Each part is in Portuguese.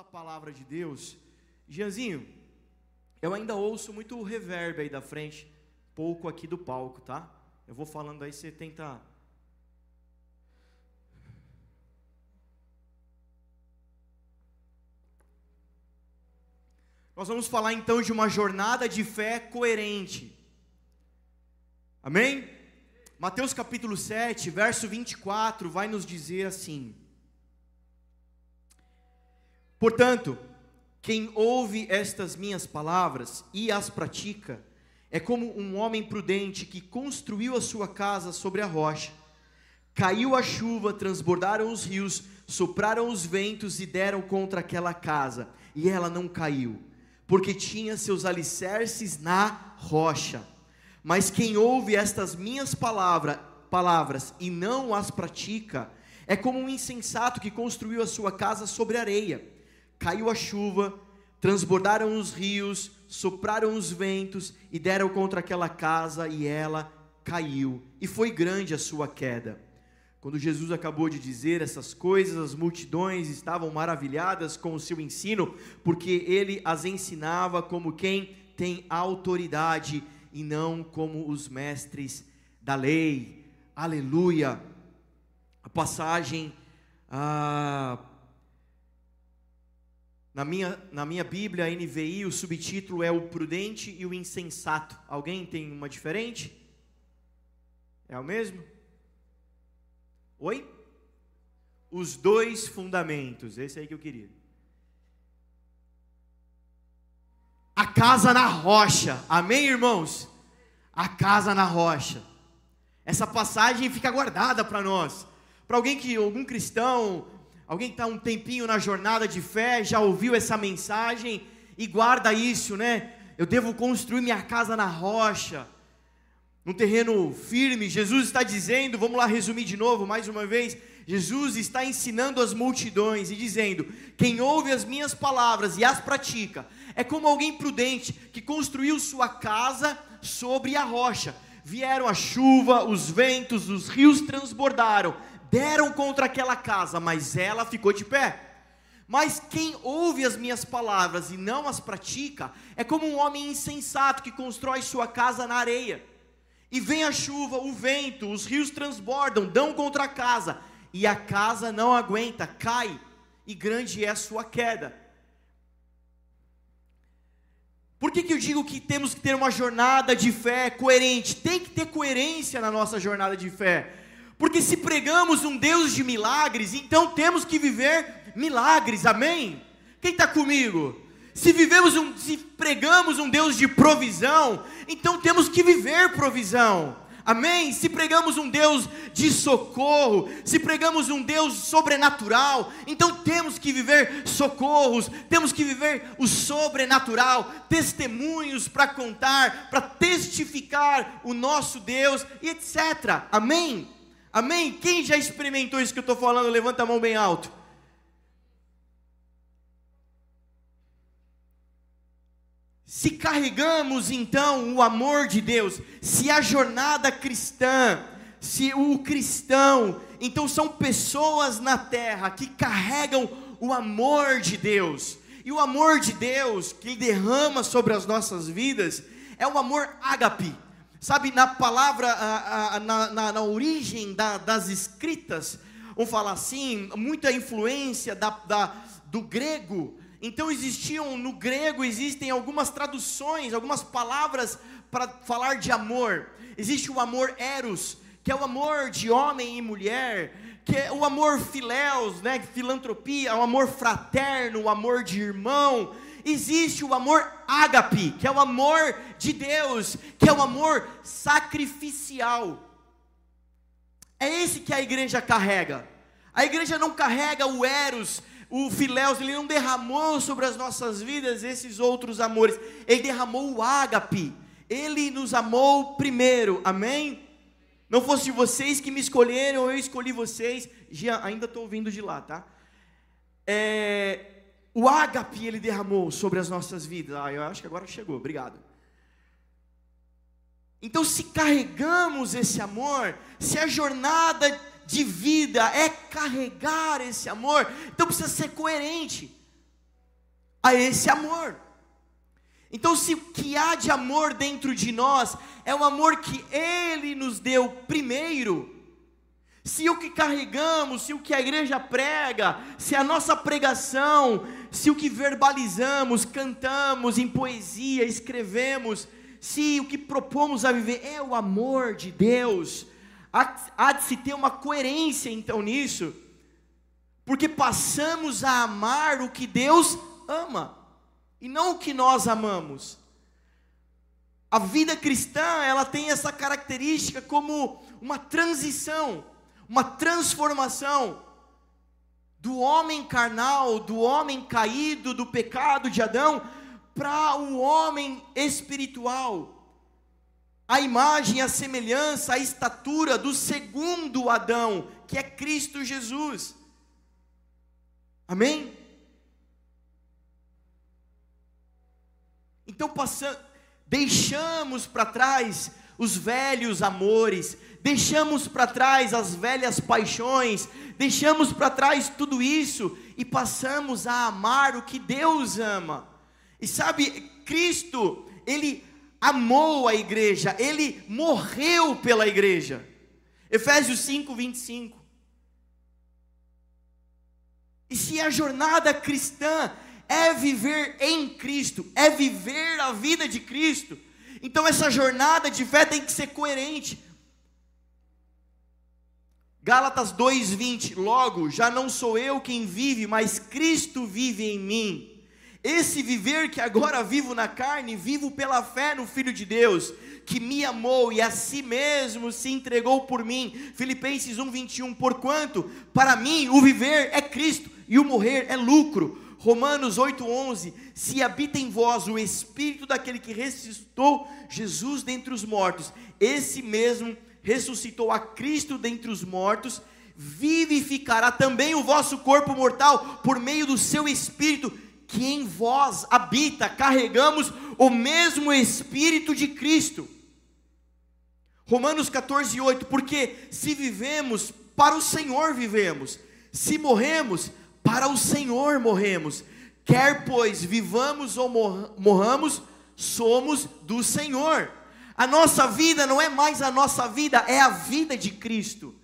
a palavra de Deus, Gianzinho, eu ainda ouço muito reverb aí da frente, pouco aqui do palco, tá? Eu vou falando aí, você tenta. Nós vamos falar então de uma jornada de fé coerente. Amém? Mateus capítulo 7, verso 24, vai nos dizer assim: Portanto, quem ouve estas minhas palavras e as pratica, é como um homem prudente que construiu a sua casa sobre a rocha. Caiu a chuva, transbordaram os rios, sopraram os ventos e deram contra aquela casa, e ela não caiu, porque tinha seus alicerces na rocha. Mas quem ouve estas minhas palavra, palavras e não as pratica, é como um insensato que construiu a sua casa sobre areia caiu a chuva, transbordaram os rios, sopraram os ventos e deram contra aquela casa e ela caiu, e foi grande a sua queda. Quando Jesus acabou de dizer essas coisas, as multidões estavam maravilhadas com o seu ensino, porque ele as ensinava como quem tem autoridade e não como os mestres da lei. Aleluia! A passagem ah, na minha, na minha Bíblia, a NVI, o subtítulo é o prudente e o insensato. Alguém tem uma diferente? É o mesmo? Oi? Os dois fundamentos, esse aí que eu queria. A casa na rocha, amém, irmãos? A casa na rocha. Essa passagem fica guardada para nós. Para alguém que, algum cristão, Alguém está um tempinho na jornada de fé, já ouviu essa mensagem e guarda isso, né? Eu devo construir minha casa na rocha, num terreno firme. Jesus está dizendo, vamos lá resumir de novo, mais uma vez. Jesus está ensinando as multidões e dizendo: quem ouve as minhas palavras e as pratica, é como alguém prudente que construiu sua casa sobre a rocha. Vieram a chuva, os ventos, os rios transbordaram deram contra aquela casa, mas ela ficou de pé. Mas quem ouve as minhas palavras e não as pratica, é como um homem insensato que constrói sua casa na areia. E vem a chuva, o vento, os rios transbordam, dão contra a casa, e a casa não aguenta, cai, e grande é a sua queda. Por que, que eu digo que temos que ter uma jornada de fé coerente? Tem que ter coerência na nossa jornada de fé. Porque se pregamos um Deus de milagres, então temos que viver milagres, amém? Quem está comigo? Se vivemos um, se pregamos um Deus de provisão, então temos que viver provisão. Amém? Se pregamos um Deus de socorro, se pregamos um Deus sobrenatural, então temos que viver socorros, temos que viver o sobrenatural, testemunhos para contar, para testificar o nosso Deus e etc. Amém? Amém? Quem já experimentou isso que eu estou falando? Levanta a mão bem alto. Se carregamos então o amor de Deus, se a jornada cristã, se o cristão, então são pessoas na terra que carregam o amor de Deus, e o amor de Deus que derrama sobre as nossas vidas é o amor ágape, Sabe, na palavra, na, na, na origem da, das escritas, vamos falar assim, muita influência da, da, do grego. Então existiam, no grego existem algumas traduções, algumas palavras para falar de amor. Existe o amor eros, que é o amor de homem e mulher, que é o amor filéus, né, filantropia, o amor fraterno, o amor de irmão existe o amor ágape, que é o amor de Deus, que é o amor sacrificial. É esse que a igreja carrega. A igreja não carrega o eros, o filéus, ele não derramou sobre as nossas vidas esses outros amores. Ele derramou o ágape. Ele nos amou primeiro. Amém? Não fosse vocês que me escolheram, eu escolhi vocês. Jean, ainda estou ouvindo de lá, tá? É, o ágape ele derramou sobre as nossas vidas. Ah, eu acho que agora chegou, obrigado. Então, se carregamos esse amor, se a jornada de vida é carregar esse amor, então precisa ser coerente. a esse amor. Então, se o que há de amor dentro de nós é o amor que Ele nos deu primeiro, se o que carregamos, se o que a igreja prega, se a nossa pregação, se o que verbalizamos, cantamos em poesia, escrevemos, se o que propomos a viver é o amor de Deus, há, de se ter uma coerência então nisso, porque passamos a amar o que Deus ama e não o que nós amamos. A vida cristã, ela tem essa característica como uma transição, uma transformação do homem carnal, do homem caído, do pecado de Adão, para o homem espiritual. A imagem, a semelhança, a estatura do segundo Adão, que é Cristo Jesus. Amém? Então passamos, deixamos para trás os velhos amores, deixamos para trás as velhas paixões, deixamos para trás tudo isso e passamos a amar o que Deus ama. E sabe, Cristo, ele amou a igreja, ele morreu pela igreja. Efésios 5, 25. E se a jornada cristã é viver em Cristo, é viver a vida de Cristo. Então essa jornada de fé tem que ser coerente. Gálatas 2:20 Logo, já não sou eu quem vive, mas Cristo vive em mim. Esse viver que agora vivo na carne, vivo pela fé no Filho de Deus, que me amou e a si mesmo se entregou por mim. Filipenses 1:21 Porquanto para mim o viver é Cristo e o morrer é lucro. Romanos 8:11, se habita em vós o espírito daquele que ressuscitou Jesus dentre os mortos, esse mesmo ressuscitou a Cristo dentre os mortos, vivificará também o vosso corpo mortal por meio do seu espírito que em vós habita. Carregamos o mesmo espírito de Cristo. Romanos 14:8, porque se vivemos, para o Senhor vivemos. Se morremos, para o Senhor morremos. Quer pois vivamos ou morramos, somos do Senhor. A nossa vida não é mais a nossa vida, é a vida de Cristo.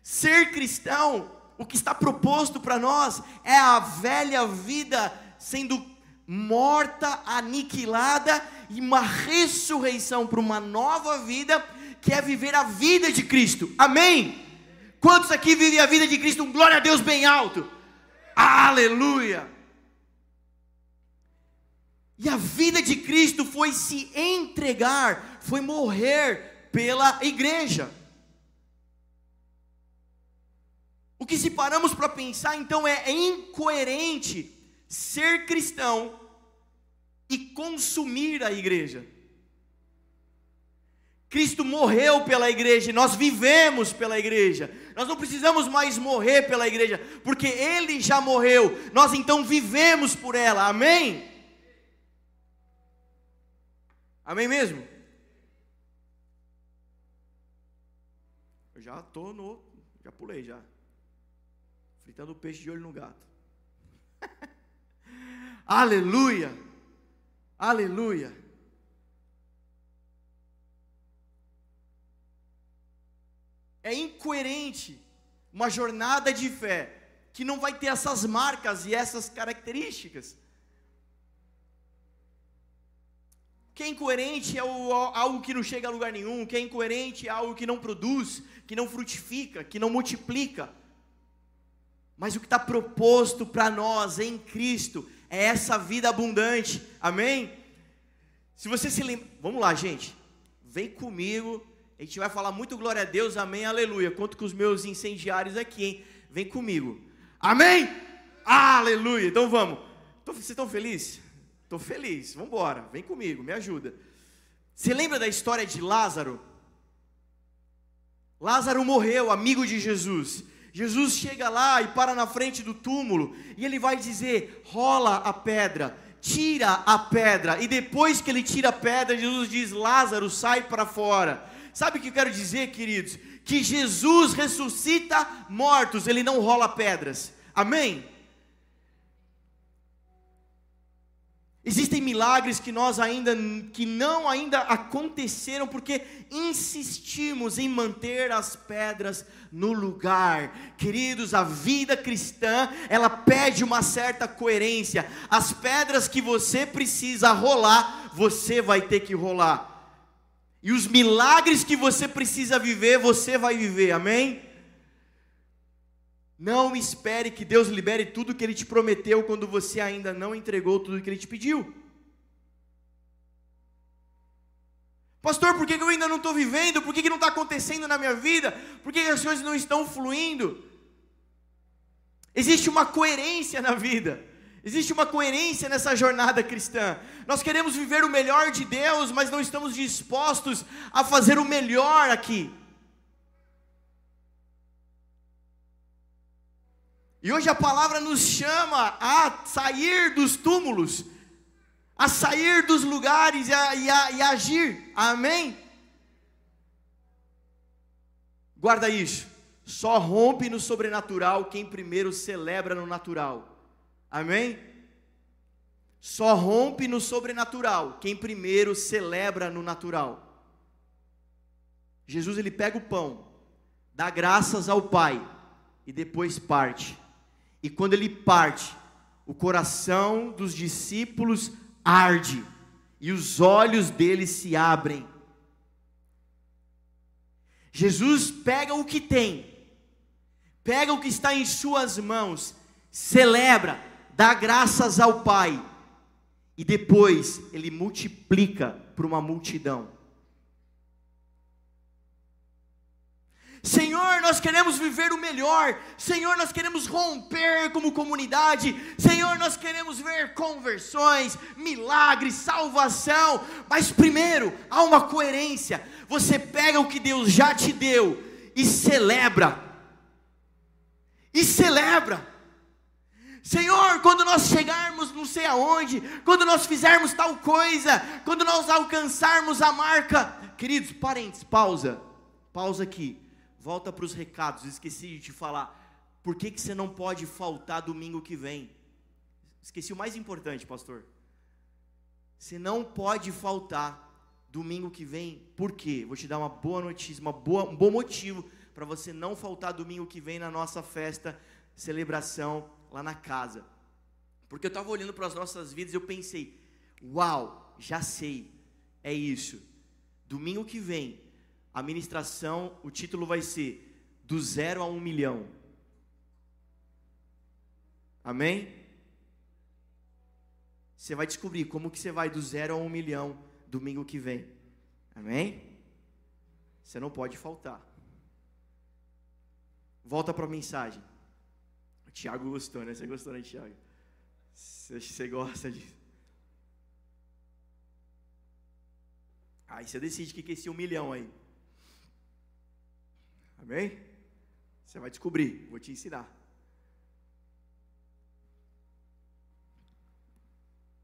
Ser cristão, o que está proposto para nós, é a velha vida sendo morta, aniquilada e uma ressurreição para uma nova vida, que é viver a vida de Cristo. Amém? Quantos aqui vivem a vida de Cristo? Um glória a Deus bem alto. Aleluia! E a vida de Cristo foi se entregar, foi morrer pela igreja. O que se paramos para pensar então é incoerente ser cristão e consumir a igreja. Cristo morreu pela igreja, nós vivemos pela igreja. Nós não precisamos mais morrer pela igreja, porque ele já morreu. Nós então vivemos por ela. Amém? Amém mesmo? Eu já tô no, já pulei já. Fritando o peixe de olho no gato. Aleluia! Aleluia! É incoerente uma jornada de fé que não vai ter essas marcas e essas características. Que é incoerente é algo que não chega a lugar nenhum, que é incoerente é algo que não produz, que não frutifica, que não multiplica. Mas o que está proposto para nós em Cristo é essa vida abundante, amém? Se você se lembra, vamos lá, gente, vem comigo a gente vai falar muito glória a Deus, amém, aleluia. Conto com os meus incendiários aqui, hein? Vem comigo. Amém? Aleluia. Então vamos. Vocês estão felizes? Estou feliz. Vamos embora. Vem comigo, me ajuda. Você lembra da história de Lázaro? Lázaro morreu, amigo de Jesus. Jesus chega lá e para na frente do túmulo e ele vai dizer: rola a pedra, tira a pedra. E depois que ele tira a pedra, Jesus diz: Lázaro, sai para fora. Sabe o que eu quero dizer, queridos? Que Jesus ressuscita mortos, ele não rola pedras. Amém? Existem milagres que nós ainda que não ainda aconteceram porque insistimos em manter as pedras no lugar. Queridos, a vida cristã, ela pede uma certa coerência. As pedras que você precisa rolar, você vai ter que rolar. E os milagres que você precisa viver, você vai viver. Amém? Não espere que Deus libere tudo que Ele te prometeu quando você ainda não entregou tudo que Ele te pediu. Pastor, por que eu ainda não estou vivendo? Por que não está acontecendo na minha vida? Por que as coisas não estão fluindo? Existe uma coerência na vida. Existe uma coerência nessa jornada cristã. Nós queremos viver o melhor de Deus, mas não estamos dispostos a fazer o melhor aqui. E hoje a palavra nos chama a sair dos túmulos, a sair dos lugares e a, e a, e agir. Amém? Guarda isso. Só rompe no sobrenatural quem primeiro celebra no natural. Amém? Só rompe no sobrenatural quem primeiro celebra no natural. Jesus ele pega o pão, dá graças ao Pai e depois parte. E quando ele parte, o coração dos discípulos arde e os olhos deles se abrem. Jesus pega o que tem, pega o que está em suas mãos, celebra, dá graças ao Pai, e depois ele multiplica para uma multidão. Senhor, nós queremos viver o melhor. Senhor, nós queremos romper como comunidade. Senhor, nós queremos ver conversões, milagres, salvação. Mas primeiro, há uma coerência. Você pega o que Deus já te deu e celebra. E celebra. Senhor, quando nós chegarmos não sei aonde, quando nós fizermos tal coisa, quando nós alcançarmos a marca, queridos, parentes, pausa, pausa aqui. Volta para os recados, esqueci de te falar. Por que, que você não pode faltar domingo que vem? Esqueci o mais importante, pastor. Você não pode faltar domingo que vem, por quê? Vou te dar uma boa notícia, uma boa, um bom motivo para você não faltar domingo que vem na nossa festa, celebração lá na casa. Porque eu estava olhando para as nossas vidas e eu pensei, uau, já sei, é isso. Domingo que vem, a ministração, o título vai ser Do Zero a Um Milhão. Amém? Você vai descobrir como que você vai do zero a um milhão domingo que vem. Amém? Você não pode faltar. Volta para a mensagem. O Tiago gostou, né? Você gostou, né, Tiago? Você, você gosta disso. Aí você decide o que é esse um milhão aí. Amém? Você vai descobrir, vou te ensinar.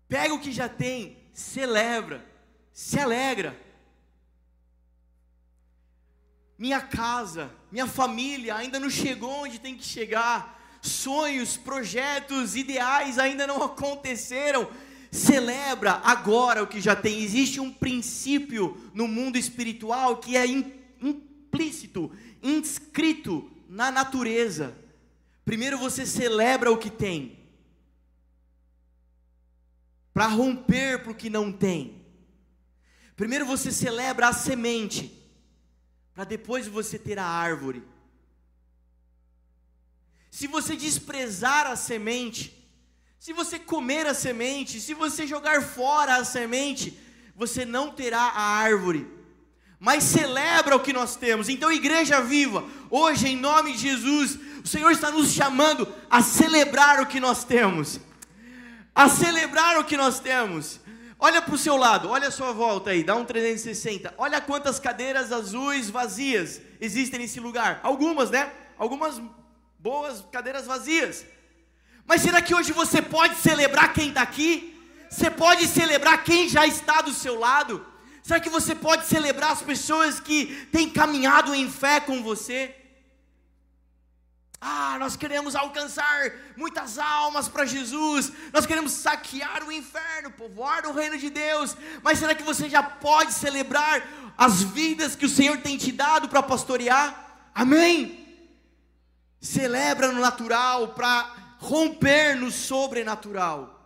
Pega o que já tem, celebra, se alegra. Minha casa, minha família ainda não chegou onde tem que chegar. Sonhos, projetos, ideais ainda não aconteceram. Celebra agora o que já tem. Existe um princípio no mundo espiritual que é implícito, inscrito na natureza. Primeiro você celebra o que tem, para romper para o que não tem. Primeiro você celebra a semente, para depois você ter a árvore. Se você desprezar a semente, se você comer a semente, se você jogar fora a semente, você não terá a árvore mas celebra o que nós temos. Então, igreja viva, hoje em nome de Jesus, o Senhor está nos chamando a celebrar o que nós temos. A celebrar o que nós temos. Olha para o seu lado, olha a sua volta aí, dá um 360. Olha quantas cadeiras azuis vazias existem nesse lugar. Algumas, né? Algumas boas cadeiras vazias. Mas será que hoje você pode celebrar quem está aqui? Você pode celebrar quem já está do seu lado? Será que você pode celebrar as pessoas que têm caminhado em fé com você? Ah, nós queremos alcançar muitas almas para Jesus, nós queremos saquear o inferno, povoar o reino de Deus, mas será que você já pode celebrar as vidas que o Senhor tem te dado para pastorear? Amém? Celebra no natural para romper no sobrenatural.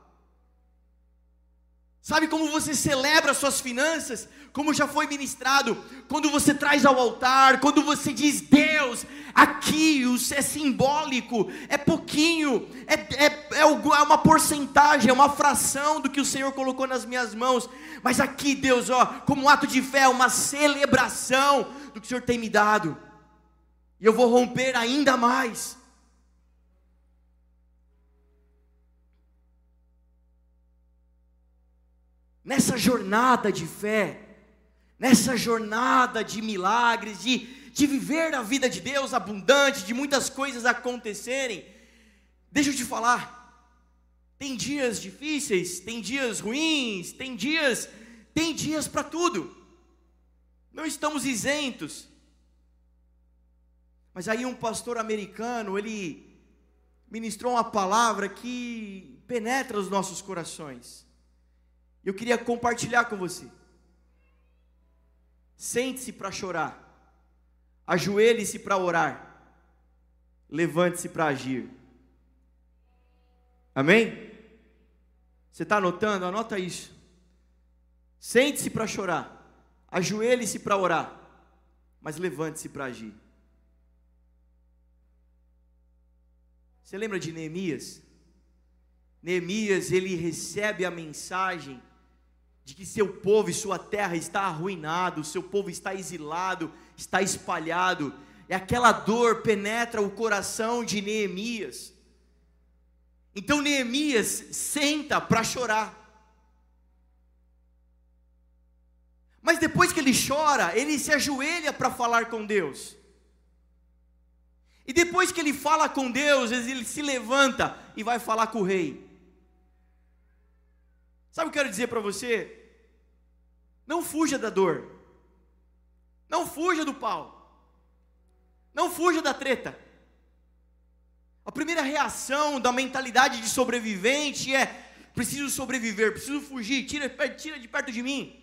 Sabe como você celebra suas finanças? Como já foi ministrado, quando você traz ao altar, quando você diz, Deus, aqui é simbólico, é pouquinho, é, é, é, é uma porcentagem, é uma fração do que o Senhor colocou nas minhas mãos, mas aqui, Deus, ó, como um ato de fé, uma celebração do que o Senhor tem me dado, e eu vou romper ainda mais. Nessa jornada de fé, nessa jornada de milagres, de, de viver a vida de Deus abundante, de muitas coisas acontecerem, deixa eu te falar, tem dias difíceis, tem dias ruins, tem dias, tem dias para tudo, não estamos isentos. Mas aí um pastor americano, ele ministrou uma palavra que penetra os nossos corações. Eu queria compartilhar com você. Sente-se para chorar. Ajoelhe-se para orar. Levante-se para agir. Amém? Você está anotando? Anota isso. Sente-se para chorar. Ajoelhe-se para orar. Mas levante-se para agir. Você lembra de Neemias? Neemias, ele recebe a mensagem de que seu povo e sua terra está arruinado, seu povo está exilado, está espalhado, e aquela dor penetra o coração de Neemias. Então Neemias senta para chorar. Mas depois que ele chora, ele se ajoelha para falar com Deus. E depois que ele fala com Deus, ele se levanta e vai falar com o rei. Sabe o que eu quero dizer para você? Não fuja da dor. Não fuja do pau. Não fuja da treta. A primeira reação da mentalidade de sobrevivente é: preciso sobreviver, preciso fugir, tira, tira de perto de mim.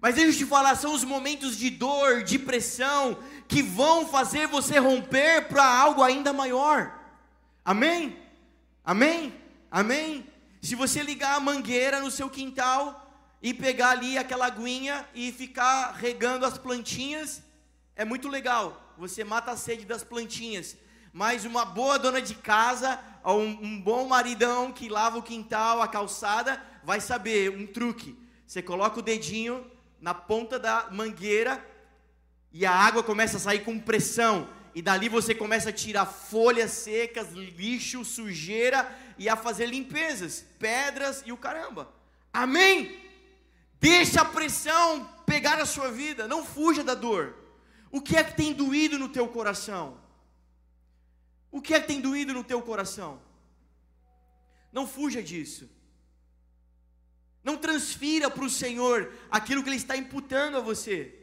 Mas deixa eu te falar, são os momentos de dor, de pressão, que vão fazer você romper para algo ainda maior. Amém? Amém? Amém? Se você ligar a mangueira no seu quintal e pegar ali aquela aguinha e ficar regando as plantinhas, é muito legal. Você mata a sede das plantinhas. Mas uma boa dona de casa, ou um, um bom maridão que lava o quintal, a calçada, vai saber um truque. Você coloca o dedinho na ponta da mangueira e a água começa a sair com pressão. E dali você começa a tirar folhas secas, lixo, sujeira e a fazer limpezas, pedras e o caramba. Amém? Deixa a pressão pegar a sua vida, não fuja da dor. O que é que tem doído no teu coração? O que é que tem doído no teu coração? Não fuja disso. Não transfira para o Senhor aquilo que Ele está imputando a você.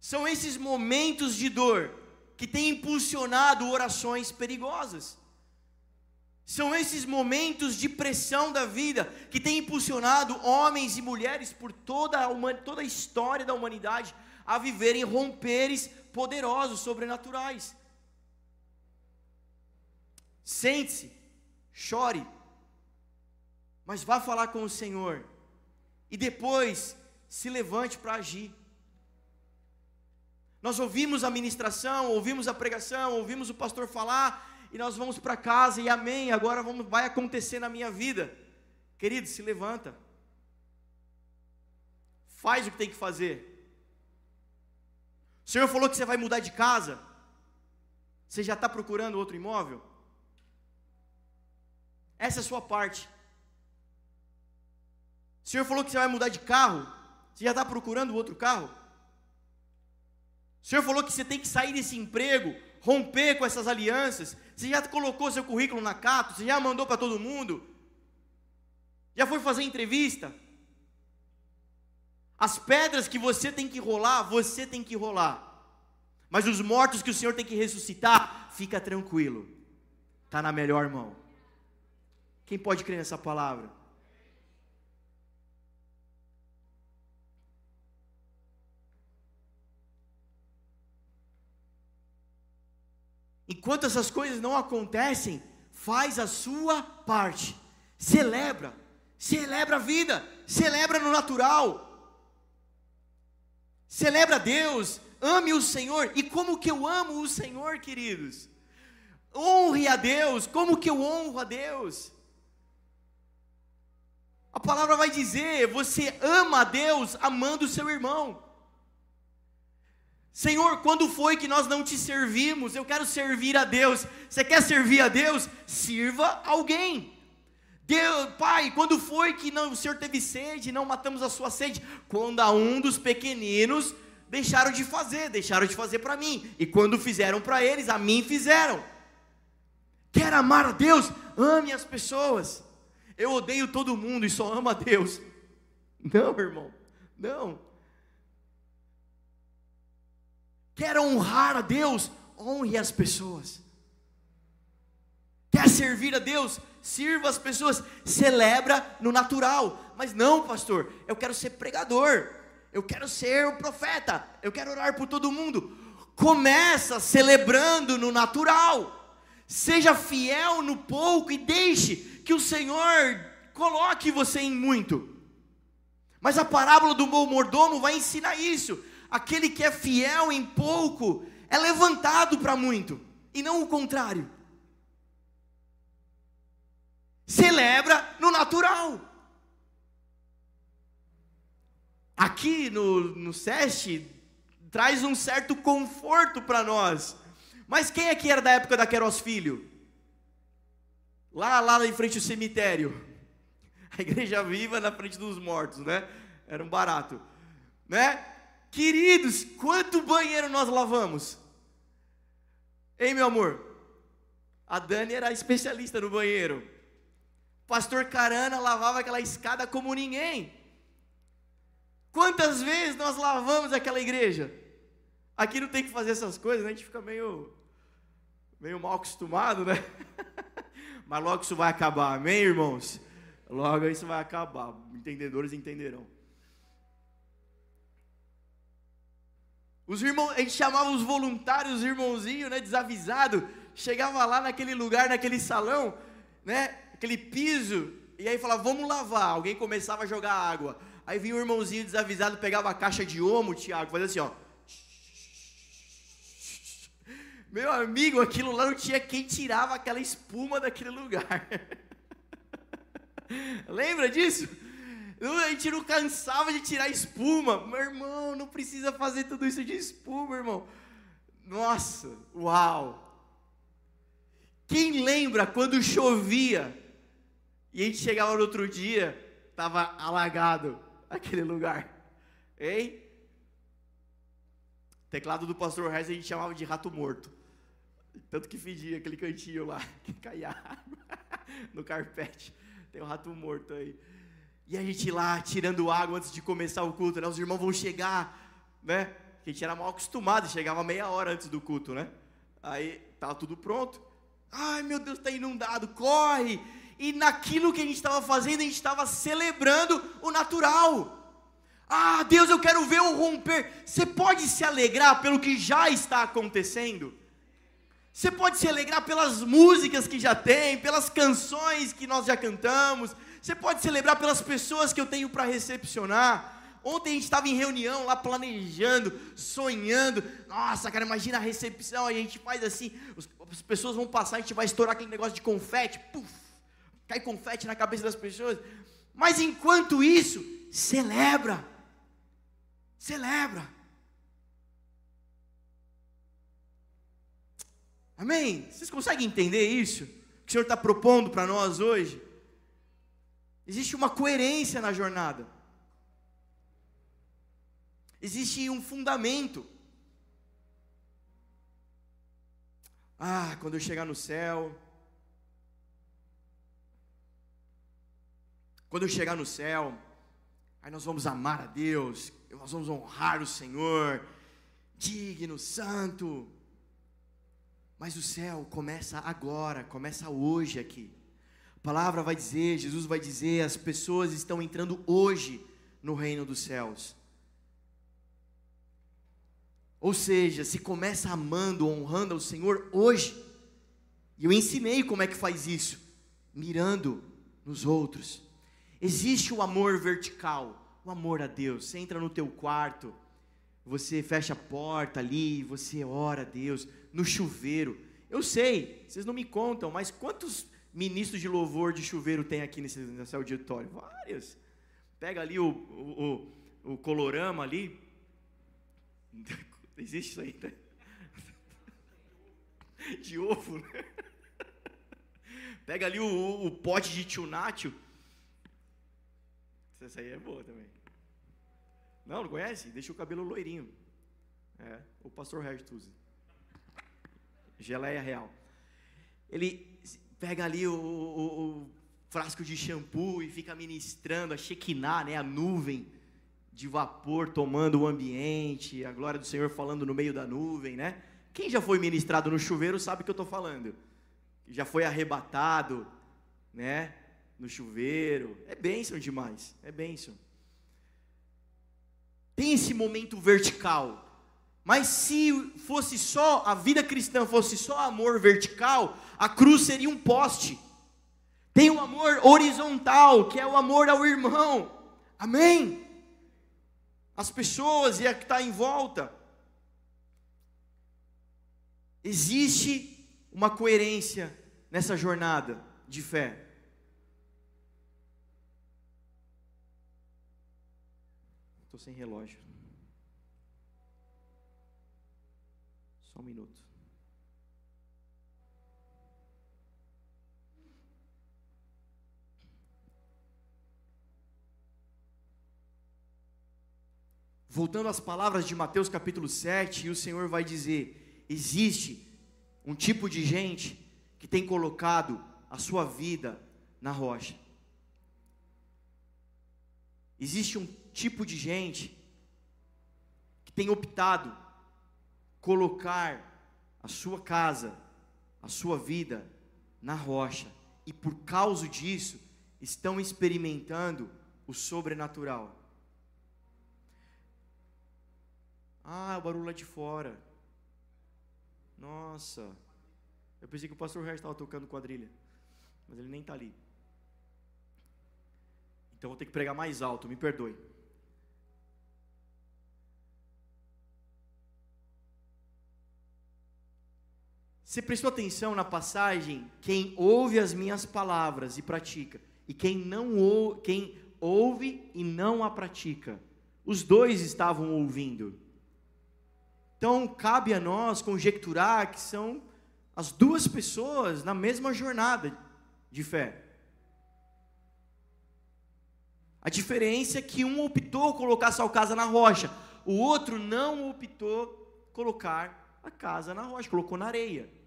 São esses momentos de dor que têm impulsionado orações perigosas. São esses momentos de pressão da vida que têm impulsionado homens e mulheres por toda a, toda a história da humanidade a viverem romperes poderosos, sobrenaturais. Sente-se, chore, mas vá falar com o Senhor e depois se levante para agir. Nós ouvimos a ministração, ouvimos a pregação, ouvimos o pastor falar e nós vamos para casa e amém, agora vamos, vai acontecer na minha vida. Querido, se levanta. Faz o que tem que fazer. O Senhor falou que você vai mudar de casa. Você já está procurando outro imóvel? Essa é a sua parte. O Senhor falou que você vai mudar de carro. Você já está procurando outro carro? O Senhor falou que você tem que sair desse emprego, romper com essas alianças. Você já colocou seu currículo na Cato? Você já mandou para todo mundo? Já foi fazer entrevista? As pedras que você tem que rolar, você tem que rolar. Mas os mortos que o Senhor tem que ressuscitar, fica tranquilo. Está na melhor mão. Quem pode crer nessa palavra? Enquanto essas coisas não acontecem, faz a sua parte. Celebra, celebra a vida, celebra no natural. Celebra Deus, ame o Senhor. E como que eu amo o Senhor, queridos? Honre a Deus, como que eu honro a Deus? A palavra vai dizer: você ama a Deus amando o seu irmão. Senhor, quando foi que nós não te servimos? Eu quero servir a Deus. Você quer servir a Deus? Sirva alguém. Deus, Pai, quando foi que não, o Senhor teve sede não matamos a sua sede? Quando a um dos pequeninos deixaram de fazer, deixaram de fazer para mim. E quando fizeram para eles, a mim fizeram. Quer amar a Deus? Ame as pessoas. Eu odeio todo mundo e só amo a Deus. Não, irmão. Não. Quer honrar a Deus? Honre as pessoas. Quer servir a Deus? Sirva as pessoas. Celebra no natural. Mas não, pastor, eu quero ser pregador. Eu quero ser o profeta. Eu quero orar por todo mundo. Começa celebrando no natural. Seja fiel no pouco e deixe que o Senhor coloque você em muito. Mas a parábola do bom mordomo vai ensinar isso aquele que é fiel em pouco é levantado para muito, e não o contrário. Celebra no natural. Aqui no, no SESC, traz um certo conforto para nós. Mas quem aqui era da época da Queiroz Filho? Lá, lá em frente ao cemitério. A igreja viva na frente dos mortos, né? Era um barato. Né? Queridos, quanto banheiro nós lavamos? Hein, meu amor? A Dani era especialista no banheiro. Pastor Carana lavava aquela escada como ninguém. Quantas vezes nós lavamos aquela igreja? Aqui não tem que fazer essas coisas, né? a gente fica meio, meio mal acostumado, né? Mas logo isso vai acabar, amém, irmãos? Logo isso vai acabar. Entendedores entenderão. Os irmãos, a gente chamava os voluntários, os irmãozinhos, né, desavisado, chegava lá naquele lugar, naquele salão, né, aquele piso, e aí falava, vamos lavar. Alguém começava a jogar água. Aí vinha o irmãozinho desavisado, pegava a caixa de omo, Tiago, fazia assim, ó. Meu amigo, aquilo lá não tinha quem tirava aquela espuma daquele lugar. Lembra disso? A gente não cansava de tirar espuma. Meu irmão, não precisa fazer tudo isso de espuma, irmão. Nossa, uau. Quem lembra quando chovia e a gente chegava no outro dia, estava alagado aquele lugar? Hein? teclado do pastor Reis a gente chamava de rato morto. Tanto que fedia aquele cantinho lá, que caía no carpete. Tem um rato morto aí. E a gente lá tirando água antes de começar o culto, né? Os irmãos vão chegar, né? A gente era mal acostumado, chegava meia hora antes do culto, né? Aí tava tudo pronto. Ai meu Deus, está inundado, corre! E naquilo que a gente estava fazendo, a gente estava celebrando o natural. Ah, Deus, eu quero ver o romper. Você pode se alegrar pelo que já está acontecendo? Você pode se alegrar pelas músicas que já tem, pelas canções que nós já cantamos, você pode celebrar pelas pessoas que eu tenho para recepcionar. Ontem a gente estava em reunião lá planejando, sonhando. Nossa, cara, imagina a recepção. A gente faz assim: as pessoas vão passar, a gente vai estourar aquele negócio de confete. Puf, cai confete na cabeça das pessoas. Mas enquanto isso, celebra. Celebra. Amém? Vocês conseguem entender isso? Que o Senhor está propondo para nós hoje? Existe uma coerência na jornada. Existe um fundamento. Ah, quando eu chegar no céu. Quando eu chegar no céu, Aí nós vamos amar a Deus, nós vamos honrar o Senhor, digno, santo. Mas o céu começa agora, começa hoje aqui. A palavra vai dizer, Jesus vai dizer, as pessoas estão entrando hoje no reino dos céus. Ou seja, se começa amando, honrando ao Senhor hoje. E eu ensinei como é que faz isso, mirando nos outros. Existe o amor vertical, o amor a Deus. Você entra no teu quarto, você fecha a porta ali, você ora a Deus no chuveiro. Eu sei, vocês não me contam, mas quantos ministros de louvor de chuveiro tem aqui nesse, nesse auditório? Vários. Pega ali o, o, o, o colorama ali. Existe isso aí, né? De ovo, né? Pega ali o, o pote de tchunátio. Essa aí é boa também. Não, não conhece? Deixa o cabelo loirinho. É, o pastor usa. Geleia real. Ele pega ali o, o, o, frasco de shampoo e fica ministrando a Shekinah, né, a nuvem de vapor tomando o ambiente, a glória do Senhor falando no meio da nuvem, né? Quem já foi ministrado no chuveiro sabe o que eu estou falando. Já foi arrebatado, né? No chuveiro. É bênção demais. É bênção. Tem esse momento vertical. Mas se fosse só, a vida cristã fosse só amor vertical, a cruz seria um poste. Tem um amor horizontal, que é o amor ao irmão. Amém? as pessoas e a que está em volta. Existe uma coerência nessa jornada de fé. Estou sem relógio. Só um minuto. Voltando às palavras de Mateus capítulo 7, o Senhor vai dizer: existe um tipo de gente que tem colocado a sua vida na rocha. Existe um tipo de gente que tem optado colocar a sua casa, a sua vida na rocha, e por causa disso estão experimentando o sobrenatural. Ah, o barulho lá de fora. Nossa. Eu pensei que o pastor Regis estava tocando quadrilha. Mas ele nem está ali. Então vou ter que pregar mais alto, me perdoe. Você prestou atenção na passagem? Quem ouve as minhas palavras e pratica, e quem não ou, quem ouve e não a pratica, os dois estavam ouvindo. Então, cabe a nós conjecturar que são as duas pessoas na mesma jornada de fé. A diferença é que um optou colocar sua casa na rocha, o outro não optou colocar a casa na rocha, colocou na areia.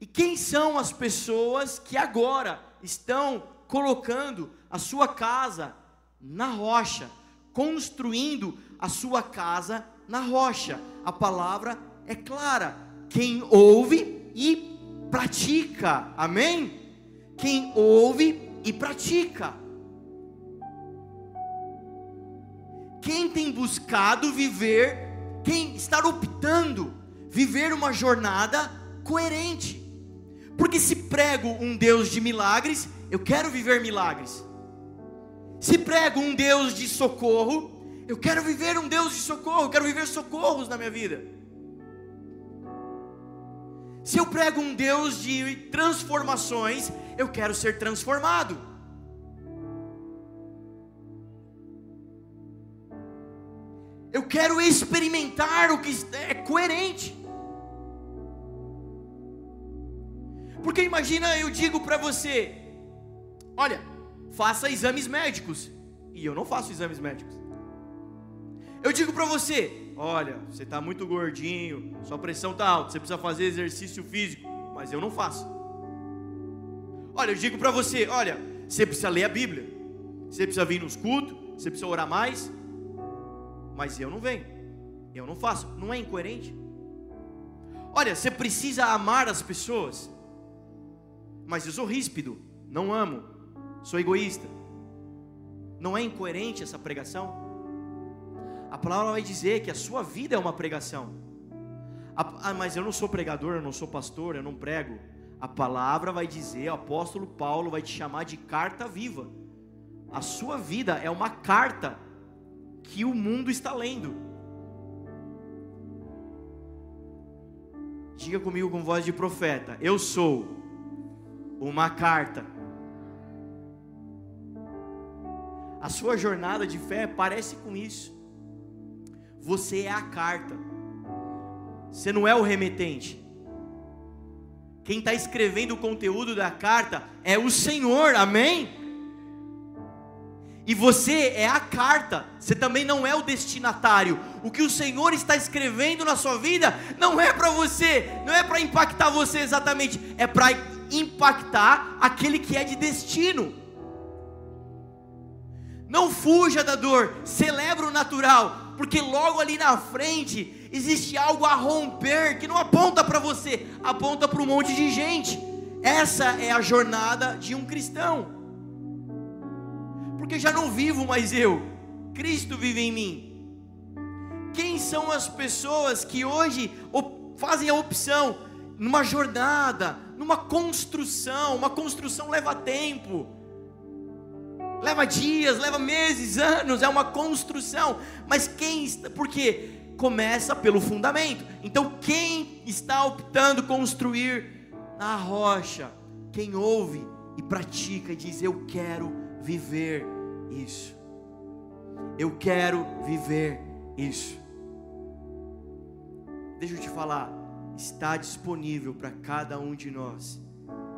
E quem são as pessoas que agora estão colocando a sua casa na rocha, construindo a sua casa na rocha. A palavra é clara. Quem ouve e pratica. Amém? Quem ouve e pratica. Quem tem buscado viver, quem está optando viver uma jornada coerente. Porque se prego um Deus de milagres, eu quero viver milagres. Se prego um Deus de socorro, eu quero viver um Deus de socorro, eu quero viver socorros na minha vida. Se eu prego um Deus de transformações, eu quero ser transformado. Eu quero experimentar o que é coerente. Porque imagina eu digo para você: olha, faça exames médicos. E eu não faço exames médicos. Eu digo para você: olha, você está muito gordinho, sua pressão está alta, você precisa fazer exercício físico, mas eu não faço. Olha, eu digo para você: olha, você precisa ler a Bíblia, você precisa vir nos cultos, Você precisa orar mais? Mas eu não venho. Eu não faço. Não é incoerente? Olha, você precisa amar as pessoas. Mas eu sou ríspido, não amo, sou egoísta. Não é incoerente essa pregação? A palavra vai dizer que a sua vida é uma pregação. Ah, mas eu não sou pregador, eu não sou pastor, eu não prego. A palavra vai dizer, o apóstolo Paulo vai te chamar de carta viva. A sua vida é uma carta que o mundo está lendo. Diga comigo com voz de profeta: Eu sou uma carta. A sua jornada de fé parece com isso. Você é a carta. Você não é o remetente. Quem está escrevendo o conteúdo da carta é o Senhor, amém? E você é a carta, você também não é o destinatário. O que o Senhor está escrevendo na sua vida não é para você, não é para impactar você exatamente, é para impactar aquele que é de destino. Não fuja da dor, celebra o natural, porque logo ali na frente existe algo a romper que não aponta para você, aponta para um monte de gente. Essa é a jornada de um cristão. Porque já não vivo mais eu, Cristo vive em mim. Quem são as pessoas que hoje fazem a opção numa jornada, numa construção? Uma construção leva tempo. Leva dias, leva meses, anos, é uma construção. Mas quem está, porque começa pelo fundamento. Então, quem está optando construir na rocha? Quem ouve e pratica e diz: Eu quero viver isso. Eu quero viver isso. Deixa eu te falar, está disponível para cada um de nós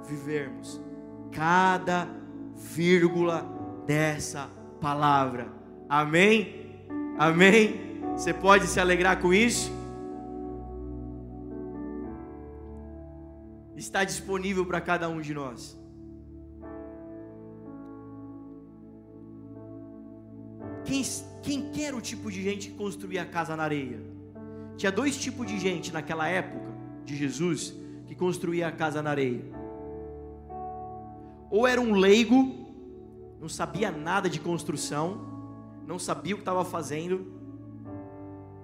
vivermos cada vírgula dessa palavra. Amém? Amém? Você pode se alegrar com isso? Está disponível para cada um de nós. Quem, quem quer o tipo de gente que construía a casa na areia? Tinha dois tipos de gente naquela época de Jesus que construía a casa na areia. Ou era um leigo, não sabia nada de construção, não sabia o que estava fazendo,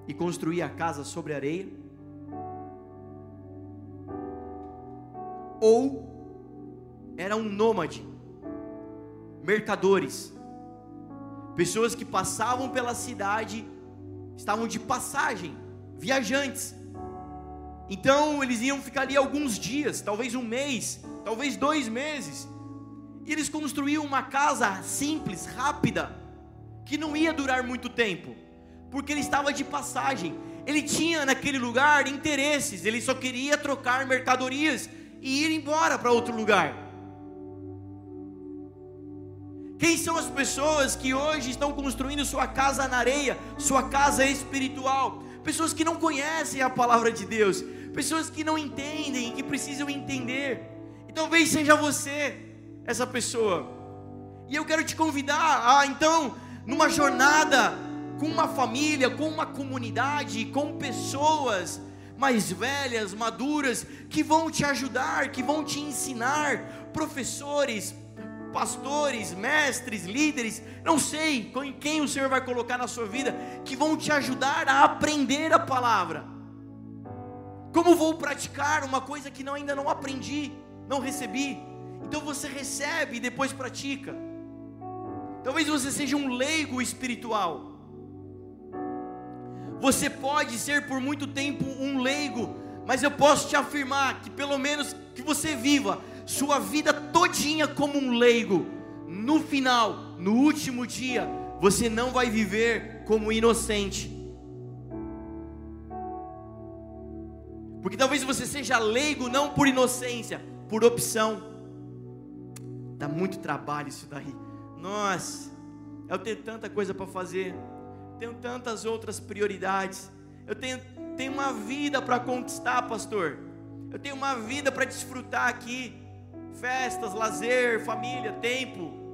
e construir a casa sobre areia? Ou era um nômade, mercadores, pessoas que passavam pela cidade, estavam de passagem, viajantes. Então eles iam ficar ali alguns dias, talvez um mês, talvez dois meses. E eles construíam uma casa simples, rápida, que não ia durar muito tempo porque ele estava de passagem. Ele tinha naquele lugar interesses, ele só queria trocar mercadorias e ir embora para outro lugar. Quem são as pessoas que hoje estão construindo sua casa na areia, sua casa espiritual? Pessoas que não conhecem a palavra de Deus, pessoas que não entendem, que precisam entender. E talvez seja você essa pessoa. E eu quero te convidar a então, numa jornada com uma família, com uma comunidade, com pessoas mais velhas, maduras, que vão te ajudar, que vão te ensinar, professores, pastores, mestres, líderes, não sei quem o Senhor vai colocar na sua vida, que vão te ajudar a aprender a palavra. Como vou praticar uma coisa que não, ainda não aprendi, não recebi? Então você recebe e depois pratica. Talvez você seja um leigo espiritual. Você pode ser por muito tempo um leigo, mas eu posso te afirmar que pelo menos que você viva sua vida todinha como um leigo, no final, no último dia, você não vai viver como inocente. Porque talvez você seja leigo não por inocência, por opção. Dá muito trabalho isso daí. Nossa, eu tenho tanta coisa para fazer tenho tantas outras prioridades. Eu tenho, tenho uma vida para conquistar, pastor. Eu tenho uma vida para desfrutar aqui. Festas, lazer, família, tempo.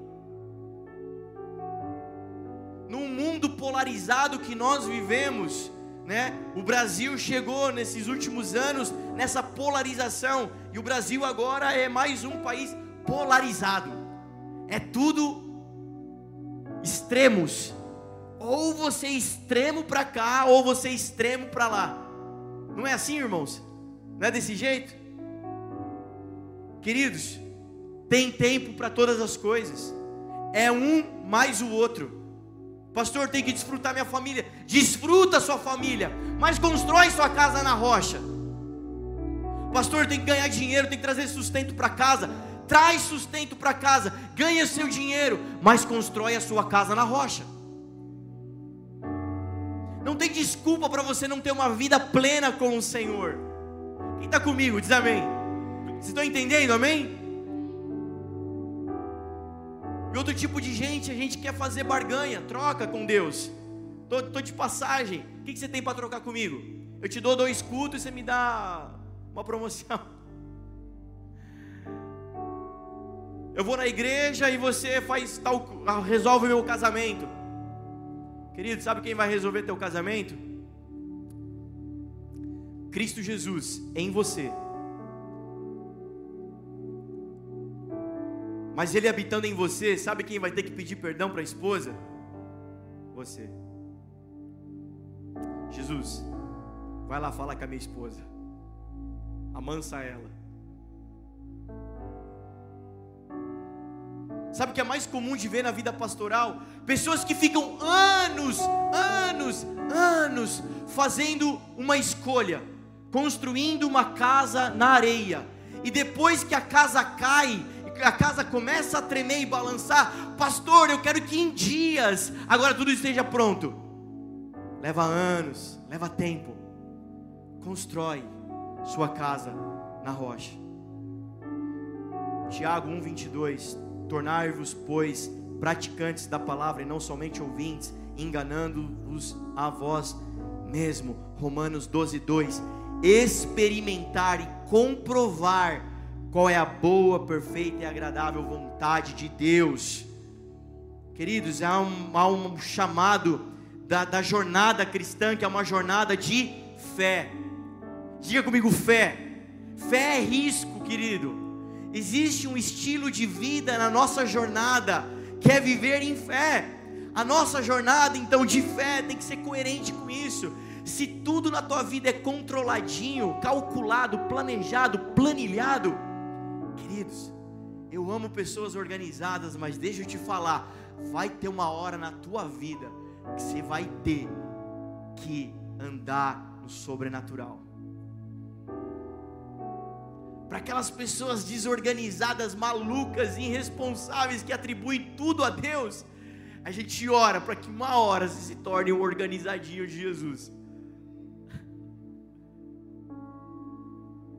mundo polarizado que nós vivemos, né? O Brasil chegou nesses últimos anos nessa polarização e o Brasil agora é mais um país polarizado. É tudo extremos. Ou você é extremo para cá, ou você é extremo para lá. Não é assim, irmãos? Não é desse jeito? Queridos, tem tempo para todas as coisas. É um mais o outro. Pastor, tem que desfrutar minha família. Desfruta sua família, mas constrói sua casa na rocha. Pastor, tem que ganhar dinheiro, tem que trazer sustento para casa. Traz sustento para casa, ganha seu dinheiro, mas constrói a sua casa na rocha. Não tem desculpa para você não ter uma vida plena com o Senhor. Quem está comigo, diz amém. Vocês estão entendendo, amém? E outro tipo de gente, a gente quer fazer barganha, troca com Deus. Tô, tô de passagem. O que, que você tem para trocar comigo? Eu te dou dois cultos e você me dá uma promoção. Eu vou na igreja e você faz tal, resolve meu casamento. Querido, sabe quem vai resolver teu casamento? Cristo Jesus em você. Mas ele habitando em você, sabe quem vai ter que pedir perdão para a esposa? Você. Jesus, vai lá falar com a minha esposa. Amansa ela. Sabe o que é mais comum de ver na vida pastoral? Pessoas que ficam anos, anos, anos fazendo uma escolha, construindo uma casa na areia, e depois que a casa cai, a casa começa a tremer e balançar, pastor, eu quero que em dias agora tudo esteja pronto. Leva anos, leva tempo. Constrói sua casa na rocha. Tiago 1:22 Tornai-vos, pois, praticantes da palavra e não somente ouvintes, enganando-vos a vós mesmo. Romanos 12, 2. Experimentar e comprovar qual é a boa, perfeita e agradável vontade de Deus. Queridos, há um, há um chamado da, da jornada cristã, que é uma jornada de fé. Diga comigo, fé. Fé é risco, querido. Existe um estilo de vida na nossa jornada, que é viver em fé. A nossa jornada, então, de fé tem que ser coerente com isso. Se tudo na tua vida é controladinho, calculado, planejado, planilhado, queridos, eu amo pessoas organizadas, mas deixa eu te falar, vai ter uma hora na tua vida que você vai ter que andar no sobrenatural para aquelas pessoas desorganizadas, malucas, irresponsáveis que atribuem tudo a Deus, a gente ora para que uma hora você se torne um organizadinho de Jesus.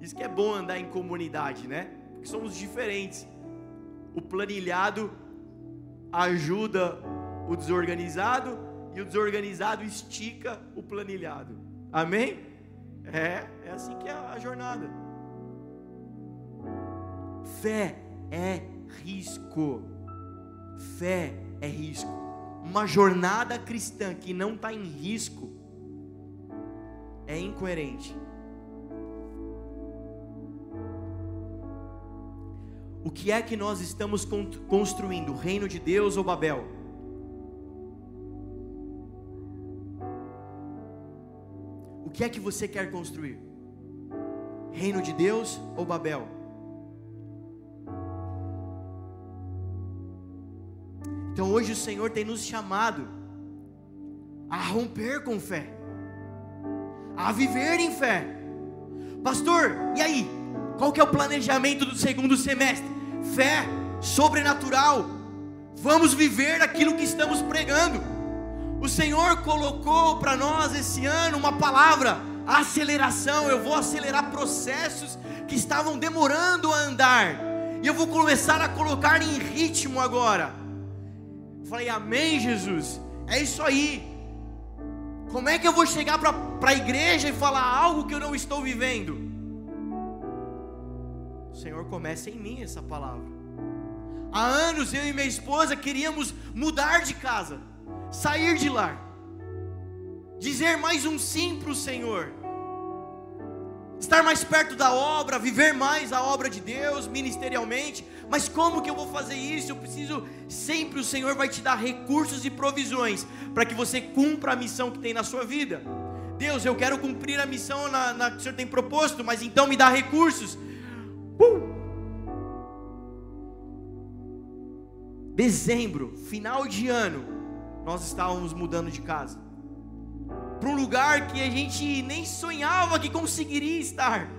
Isso que é bom andar em comunidade, né? Porque somos diferentes. O planilhado ajuda o desorganizado e o desorganizado estica o planilhado. Amém? É, é assim que é a jornada. Fé é risco. Fé é risco. Uma jornada cristã que não está em risco é incoerente. O que é que nós estamos construindo? Reino de Deus ou Babel? O que é que você quer construir? Reino de Deus ou Babel? Então hoje o Senhor tem nos chamado a romper com fé, a viver em fé. Pastor, e aí? Qual que é o planejamento do segundo semestre? Fé sobrenatural. Vamos viver aquilo que estamos pregando. O Senhor colocou para nós esse ano uma palavra, aceleração. Eu vou acelerar processos que estavam demorando a andar. E eu vou começar a colocar em ritmo agora. Falei, Amém, Jesus. É isso aí. Como é que eu vou chegar para a igreja e falar algo que eu não estou vivendo? O Senhor começa em mim essa palavra. Há anos eu e minha esposa queríamos mudar de casa. sair de lá, dizer mais um sim para o Senhor, estar mais perto da obra, viver mais a obra de Deus ministerialmente. Mas como que eu vou fazer isso? Eu preciso sempre o Senhor vai te dar recursos e provisões para que você cumpra a missão que tem na sua vida. Deus, eu quero cumprir a missão na, na que o Senhor tem proposto, mas então me dá recursos. Dezembro, final de ano, nós estávamos mudando de casa para um lugar que a gente nem sonhava que conseguiria estar.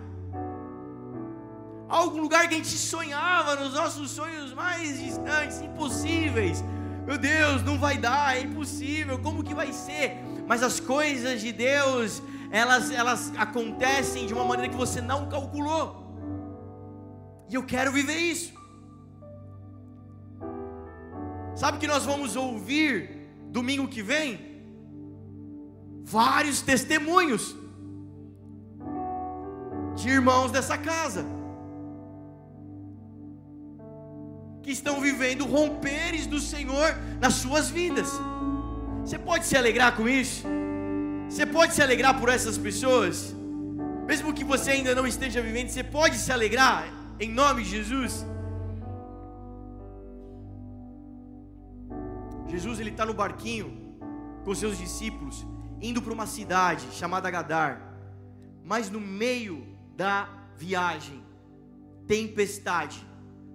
Algum lugar que a gente sonhava nos nossos sonhos mais distantes, impossíveis. Meu Deus, não vai dar, é impossível, como que vai ser? Mas as coisas de Deus, elas, elas acontecem de uma maneira que você não calculou. E eu quero viver isso. Sabe que nós vamos ouvir domingo que vem? vários testemunhos de irmãos dessa casa que estão vivendo romperes do Senhor nas suas vidas. Você pode se alegrar com isso? Você pode se alegrar por essas pessoas? Mesmo que você ainda não esteja vivendo, você pode se alegrar em nome de Jesus? Jesus ele está no barquinho com seus discípulos indo para uma cidade chamada Gadar. Mas no meio da viagem, tempestade.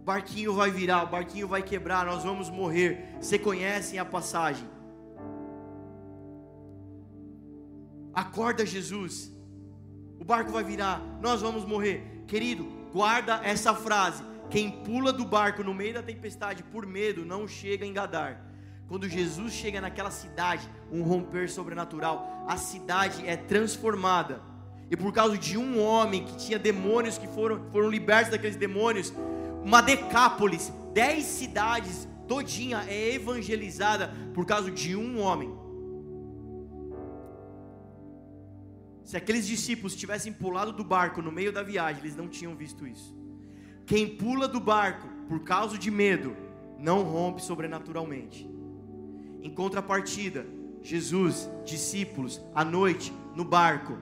Barquinho vai virar, o barquinho vai quebrar, nós vamos morrer. Você conhecem a passagem? Acorda Jesus. O barco vai virar, nós vamos morrer. Querido, guarda essa frase. Quem pula do barco no meio da tempestade por medo não chega em Gadar. Quando Jesus chega naquela cidade, um romper sobrenatural, a cidade é transformada. E por causa de um homem que tinha demônios que foram, foram libertos daqueles demônios, uma decápolis, dez cidades todinha é evangelizada por causa de um homem. Se aqueles discípulos tivessem pulado do barco no meio da viagem, eles não tinham visto isso. Quem pula do barco por causa de medo, não rompe sobrenaturalmente. Em contrapartida, Jesus, discípulos, à noite, no barco,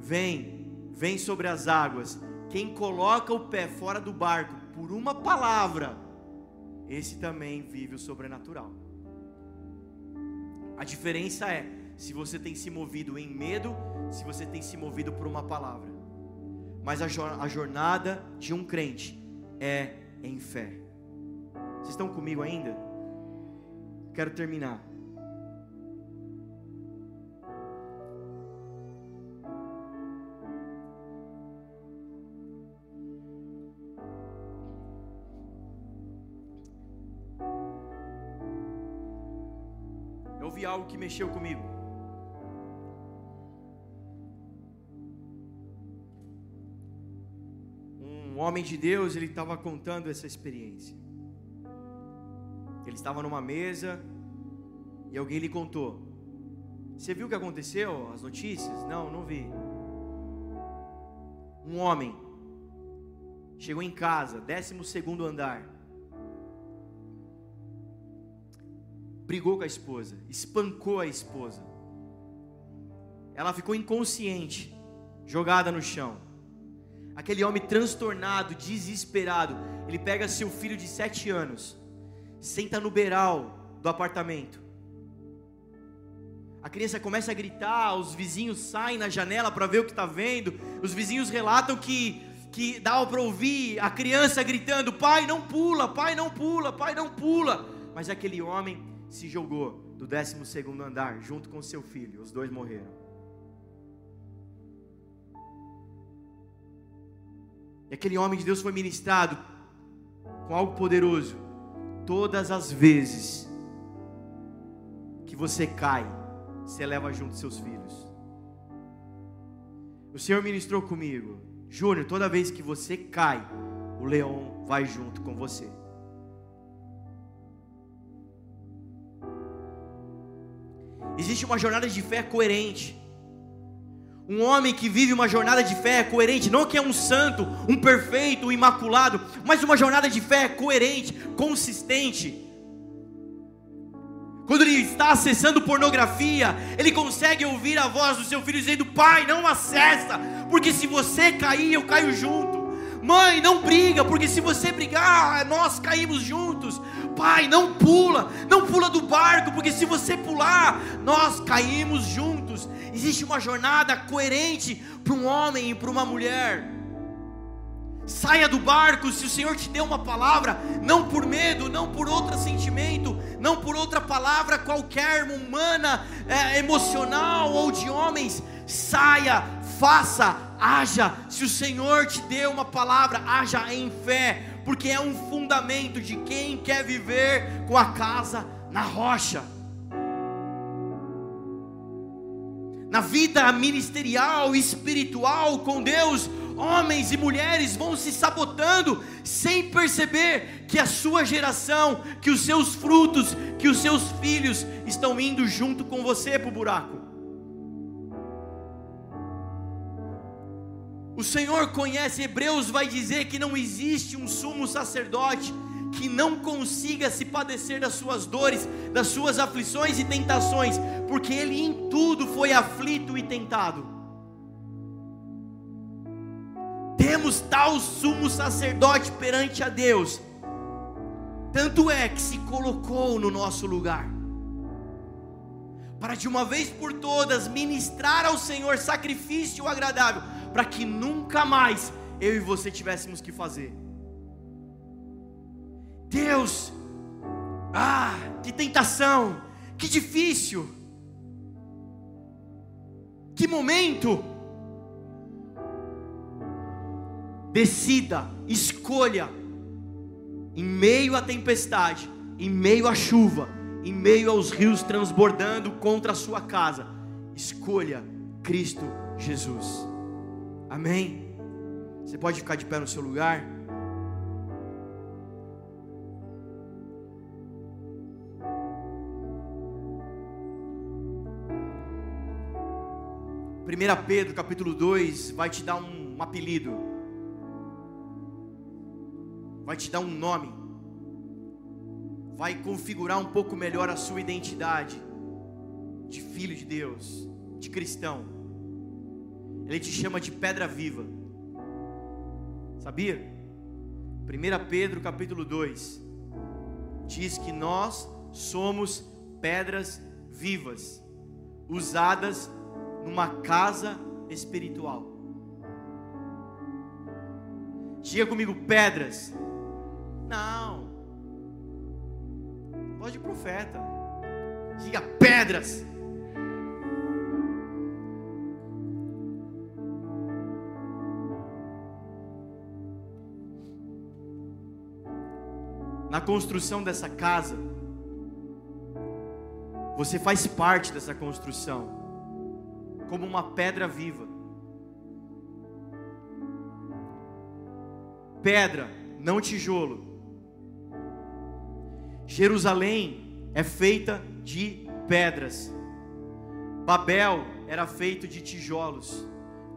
vem, vem sobre as águas. Quem coloca o pé fora do barco por uma palavra, esse também vive o sobrenatural. A diferença é se você tem se movido em medo, se você tem se movido por uma palavra. Mas a jornada de um crente é em fé. Vocês estão comigo ainda? Quero terminar. Eu ouvi algo que mexeu comigo. Um homem de Deus, ele estava contando essa experiência. Ele estava numa mesa e alguém lhe contou. Você viu o que aconteceu? As notícias? Não, não vi. Um homem chegou em casa, décimo segundo andar. Brigou com a esposa, espancou a esposa. Ela ficou inconsciente, jogada no chão. Aquele homem transtornado, desesperado, ele pega seu filho de sete anos, senta no beiral do apartamento. A criança começa a gritar, os vizinhos saem na janela para ver o que está vendo. Os vizinhos relatam que, que dava para ouvir a criança gritando: Pai, não pula, pai, não pula, pai, não pula. Mas aquele homem se jogou do 12 andar junto com seu filho. Os dois morreram. E aquele homem de Deus foi ministrado com algo poderoso todas as vezes que você cai, você leva junto seus filhos. O Senhor ministrou comigo, Júnior, toda vez que você cai, o leão vai junto com você. Existe uma jornada de fé coerente. Um homem que vive uma jornada de fé coerente, não que é um santo, um perfeito, um imaculado, mas uma jornada de fé coerente, consistente. Quando ele está acessando pornografia, ele consegue ouvir a voz do seu filho dizendo: Pai, não acessa, porque se você cair, eu caio junto. Mãe, não briga, porque se você brigar, nós caímos juntos. Pai, não pula, não pula do barco, porque se você pular, nós caímos juntos. Existe uma jornada coerente para um homem e para uma mulher. Saia do barco se o Senhor te deu uma palavra, não por medo, não por outro sentimento, não por outra palavra qualquer, humana, é, emocional ou de homens. Saia, faça, haja. Se o Senhor te deu uma palavra, haja em fé, porque é um fundamento de quem quer viver com a casa na rocha. Na vida ministerial, espiritual com Deus, homens e mulheres vão se sabotando sem perceber que a sua geração, que os seus frutos, que os seus filhos estão indo junto com você para o buraco. O Senhor conhece, Hebreus vai dizer que não existe um sumo sacerdote que não consiga se padecer das suas dores, das suas aflições e tentações, porque ele em tudo foi aflito e tentado temos tal sumo sacerdote perante a Deus, tanto é que se colocou no nosso lugar, para de uma vez por todas ministrar ao Senhor sacrifício agradável, para que nunca mais eu e você tivéssemos que fazer. Deus, ah, que tentação, que difícil, que momento, Decida, escolha, em meio à tempestade, em meio à chuva, em meio aos rios transbordando contra a sua casa, escolha Cristo Jesus. Amém? Você pode ficar de pé no seu lugar? Primeira Pedro capítulo 2 vai te dar um, um apelido vai te dar um nome, vai configurar um pouco melhor a sua identidade de filho de Deus, de cristão. Ele te chama de pedra viva. Sabia? 1 Pedro capítulo 2 diz que nós somos pedras vivas, usadas numa casa espiritual. Diga comigo, pedras não. Voz de profeta. Diga pedras. Na construção dessa casa, você faz parte dessa construção, como uma pedra viva. Pedra, não tijolo. Jerusalém é feita de pedras. Babel era feito de tijolos.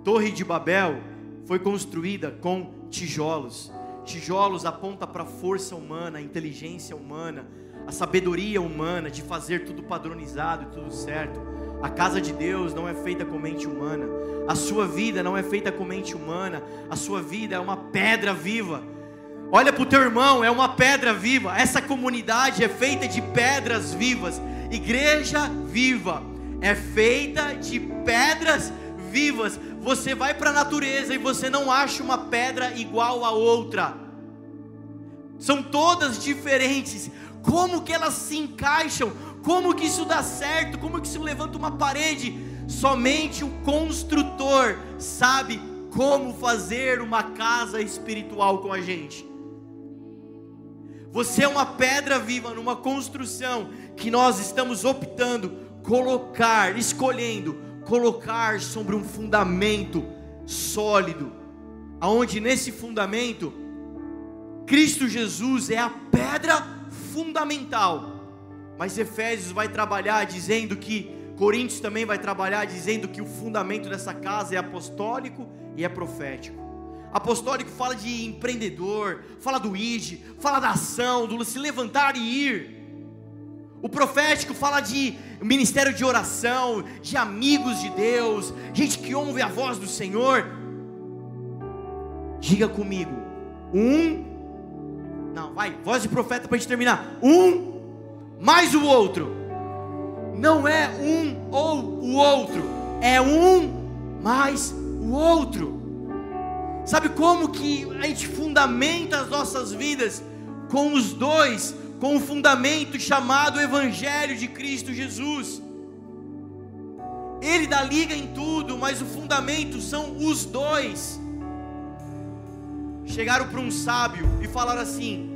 Torre de Babel foi construída com tijolos. Tijolos aponta para a força humana, a inteligência humana, a sabedoria humana de fazer tudo padronizado e tudo certo. A casa de Deus não é feita com mente humana. A sua vida não é feita com mente humana. A sua vida é uma pedra viva Olha para o teu irmão, é uma pedra viva. Essa comunidade é feita de pedras vivas. Igreja viva é feita de pedras vivas. Você vai para a natureza e você não acha uma pedra igual a outra. São todas diferentes. Como que elas se encaixam? Como que isso dá certo? Como que isso levanta uma parede? Somente o construtor sabe como fazer uma casa espiritual com a gente. Você é uma pedra viva numa construção que nós estamos optando colocar, escolhendo colocar sobre um fundamento sólido, aonde nesse fundamento Cristo Jesus é a pedra fundamental. Mas Efésios vai trabalhar dizendo que Coríntios também vai trabalhar dizendo que o fundamento dessa casa é apostólico e é profético. Apostólico fala de empreendedor, fala do id, fala da ação, do se levantar e ir. O profético fala de ministério de oração, de amigos de Deus, gente que ouve a voz do Senhor. Diga comigo, um, não, vai, voz de profeta para a gente terminar. Um mais o outro, não é um ou o outro, é um mais o outro. Sabe como que a gente fundamenta as nossas vidas com os dois? com o fundamento chamado Evangelho de Cristo Jesus. Ele dá liga em tudo, mas o fundamento são os dois. Chegaram para um sábio e falaram assim: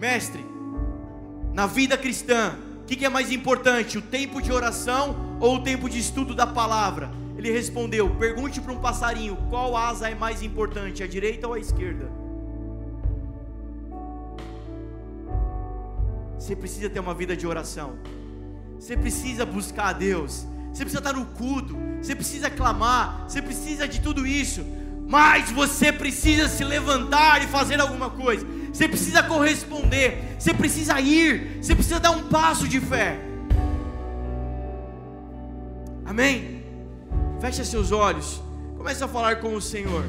Mestre, na vida cristã, o que, que é mais importante, o tempo de oração ou o tempo de estudo da palavra? Ele respondeu: Pergunte para um passarinho qual asa é mais importante, a direita ou a esquerda? Você precisa ter uma vida de oração. Você precisa buscar a Deus. Você precisa estar no culto. Você precisa clamar. Você precisa de tudo isso. Mas você precisa se levantar e fazer alguma coisa. Você precisa corresponder. Você precisa ir. Você precisa dar um passo de fé. Amém? Feche seus olhos. Comece a falar com o Senhor.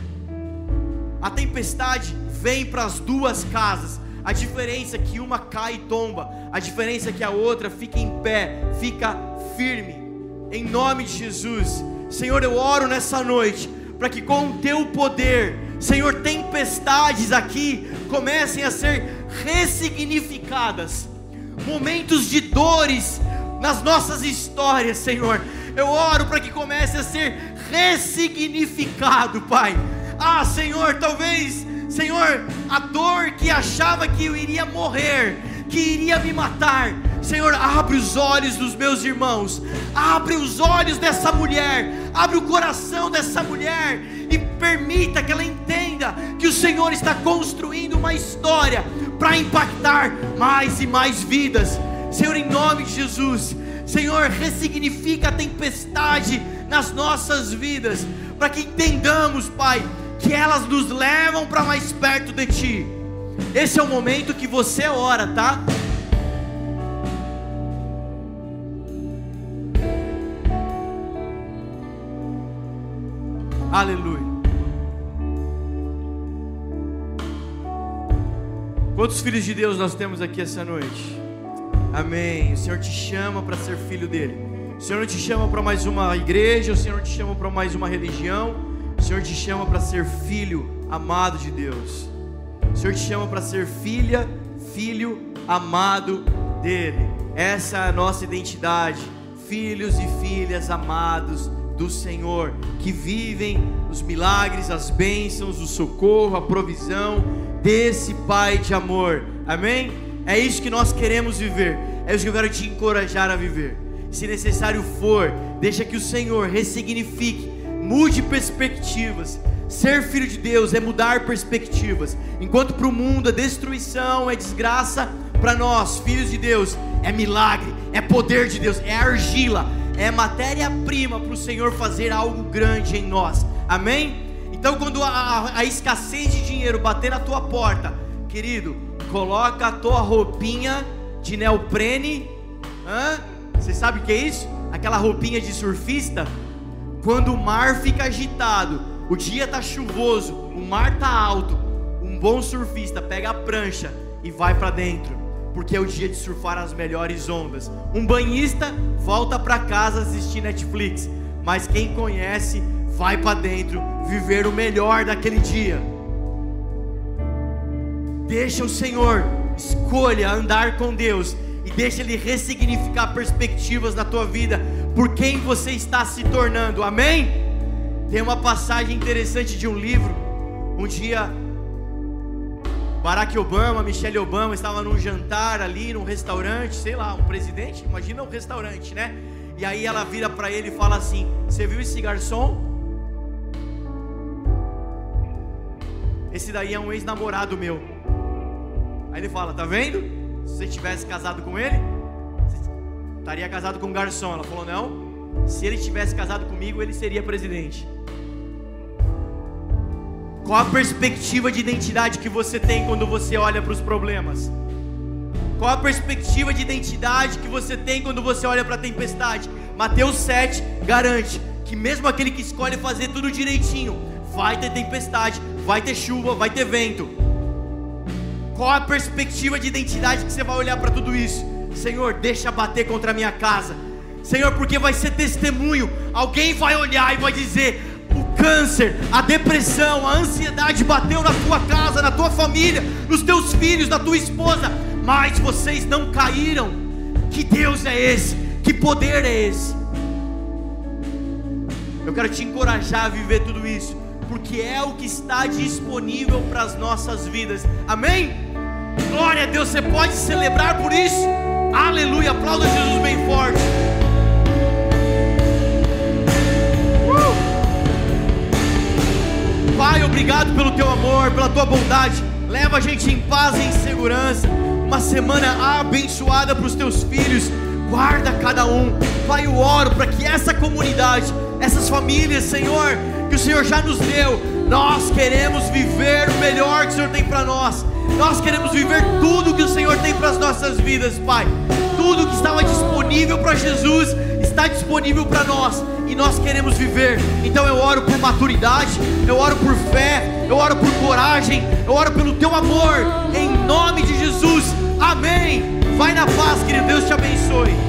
A tempestade vem para as duas casas a diferença é que uma cai e tomba, a diferença é que a outra fica em pé, fica firme. Em nome de Jesus, Senhor, eu oro nessa noite para que com o teu poder, Senhor, tempestades aqui comecem a ser ressignificadas. Momentos de dores nas nossas histórias, Senhor. Eu oro para que comece a ser ressignificado, Pai. Ah, Senhor, talvez Senhor, a dor que achava que eu iria morrer, que iria me matar, Senhor, abre os olhos dos meus irmãos, abre os olhos dessa mulher, abre o coração dessa mulher e permita que ela entenda que o Senhor está construindo uma história para impactar mais e mais vidas. Senhor, em nome de Jesus, Senhor, ressignifica a tempestade nas nossas vidas, para que entendamos, Pai, que elas nos levam para mais perto de Ti. Esse é o momento que você ora, tá? Aleluia. Quantos filhos de Deus nós temos aqui essa noite? Amém. O Senhor te chama para ser filho dele. O Senhor não te chama para mais uma igreja, o Senhor não te chama para mais uma religião. O Senhor te chama para ser filho amado de Deus. O Senhor te chama para ser filha, filho amado dele. Essa é a nossa identidade. Filhos e filhas amados do Senhor, que vivem os milagres, as bênçãos, o socorro, a provisão desse Pai de amor. Amém? É isso que nós queremos viver. É isso que eu quero te encorajar a viver. Se necessário for, deixa que o Senhor ressignifique Mude perspectivas. Ser filho de Deus é mudar perspectivas. Enquanto para o mundo é destruição, é desgraça, para nós, filhos de Deus, é milagre, é poder de Deus, é argila, é matéria-prima para o Senhor fazer algo grande em nós. Amém? Então, quando a, a, a, escassez de dinheiro bater na tua porta, querido, coloca a tua roupinha de neoprene. Hã? Você sabe o que é isso? Aquela roupinha de surfista quando o mar fica agitado, o dia está chuvoso, o mar está alto, um bom surfista pega a prancha e vai para dentro, porque é o dia de surfar as melhores ondas. Um banhista volta para casa assistir Netflix, mas quem conhece vai para dentro viver o melhor daquele dia. Deixa o Senhor escolha andar com Deus e deixa Ele ressignificar perspectivas na tua vida por quem você está se tornando, amém? Tem uma passagem interessante de um livro. Um dia, Barack Obama, Michelle Obama estava num jantar ali, num restaurante, sei lá, um presidente, imagina um restaurante, né? E aí ela vira para ele e fala assim: Você viu esse garçom? Esse daí é um ex-namorado meu. Aí ele fala: Tá vendo? Se você tivesse casado com ele, estaria casado com um garçom. Ela falou: não. Se ele tivesse casado comigo, ele seria presidente. Qual a perspectiva de identidade que você tem quando você olha para os problemas? Qual a perspectiva de identidade que você tem quando você olha para a tempestade? Mateus 7 garante que mesmo aquele que escolhe fazer tudo direitinho, vai ter tempestade, vai ter chuva, vai ter vento. Qual a perspectiva de identidade que você vai olhar para tudo isso? Senhor, deixa bater contra a minha casa. Senhor, porque vai ser testemunho. Alguém vai olhar e vai dizer: câncer, a depressão, a ansiedade bateu na tua casa, na tua família, nos teus filhos, na tua esposa mas vocês não caíram. Que Deus é esse? Que poder é esse? Eu quero te encorajar a viver tudo isso, porque é o que está disponível para as nossas vidas. Amém? Glória a Deus, você pode celebrar por isso. Aleluia, aplauda Jesus bem forte. Pai, obrigado pelo teu amor, pela tua bondade. Leva a gente em paz e em segurança uma semana abençoada para os teus filhos. Guarda cada um. Pai, eu oro para que essa comunidade, essas famílias, Senhor, que o Senhor já nos deu, nós queremos viver o melhor que o Senhor tem para nós. Nós queremos viver tudo que o Senhor tem para as nossas vidas, Pai. Tudo que estava disponível para Jesus está disponível para nós e nós queremos viver. Então eu oro por maturidade, eu oro por fé, eu oro por coragem, eu oro pelo teu amor, em nome de Jesus. Amém. Vai na paz, querido. Deus te abençoe.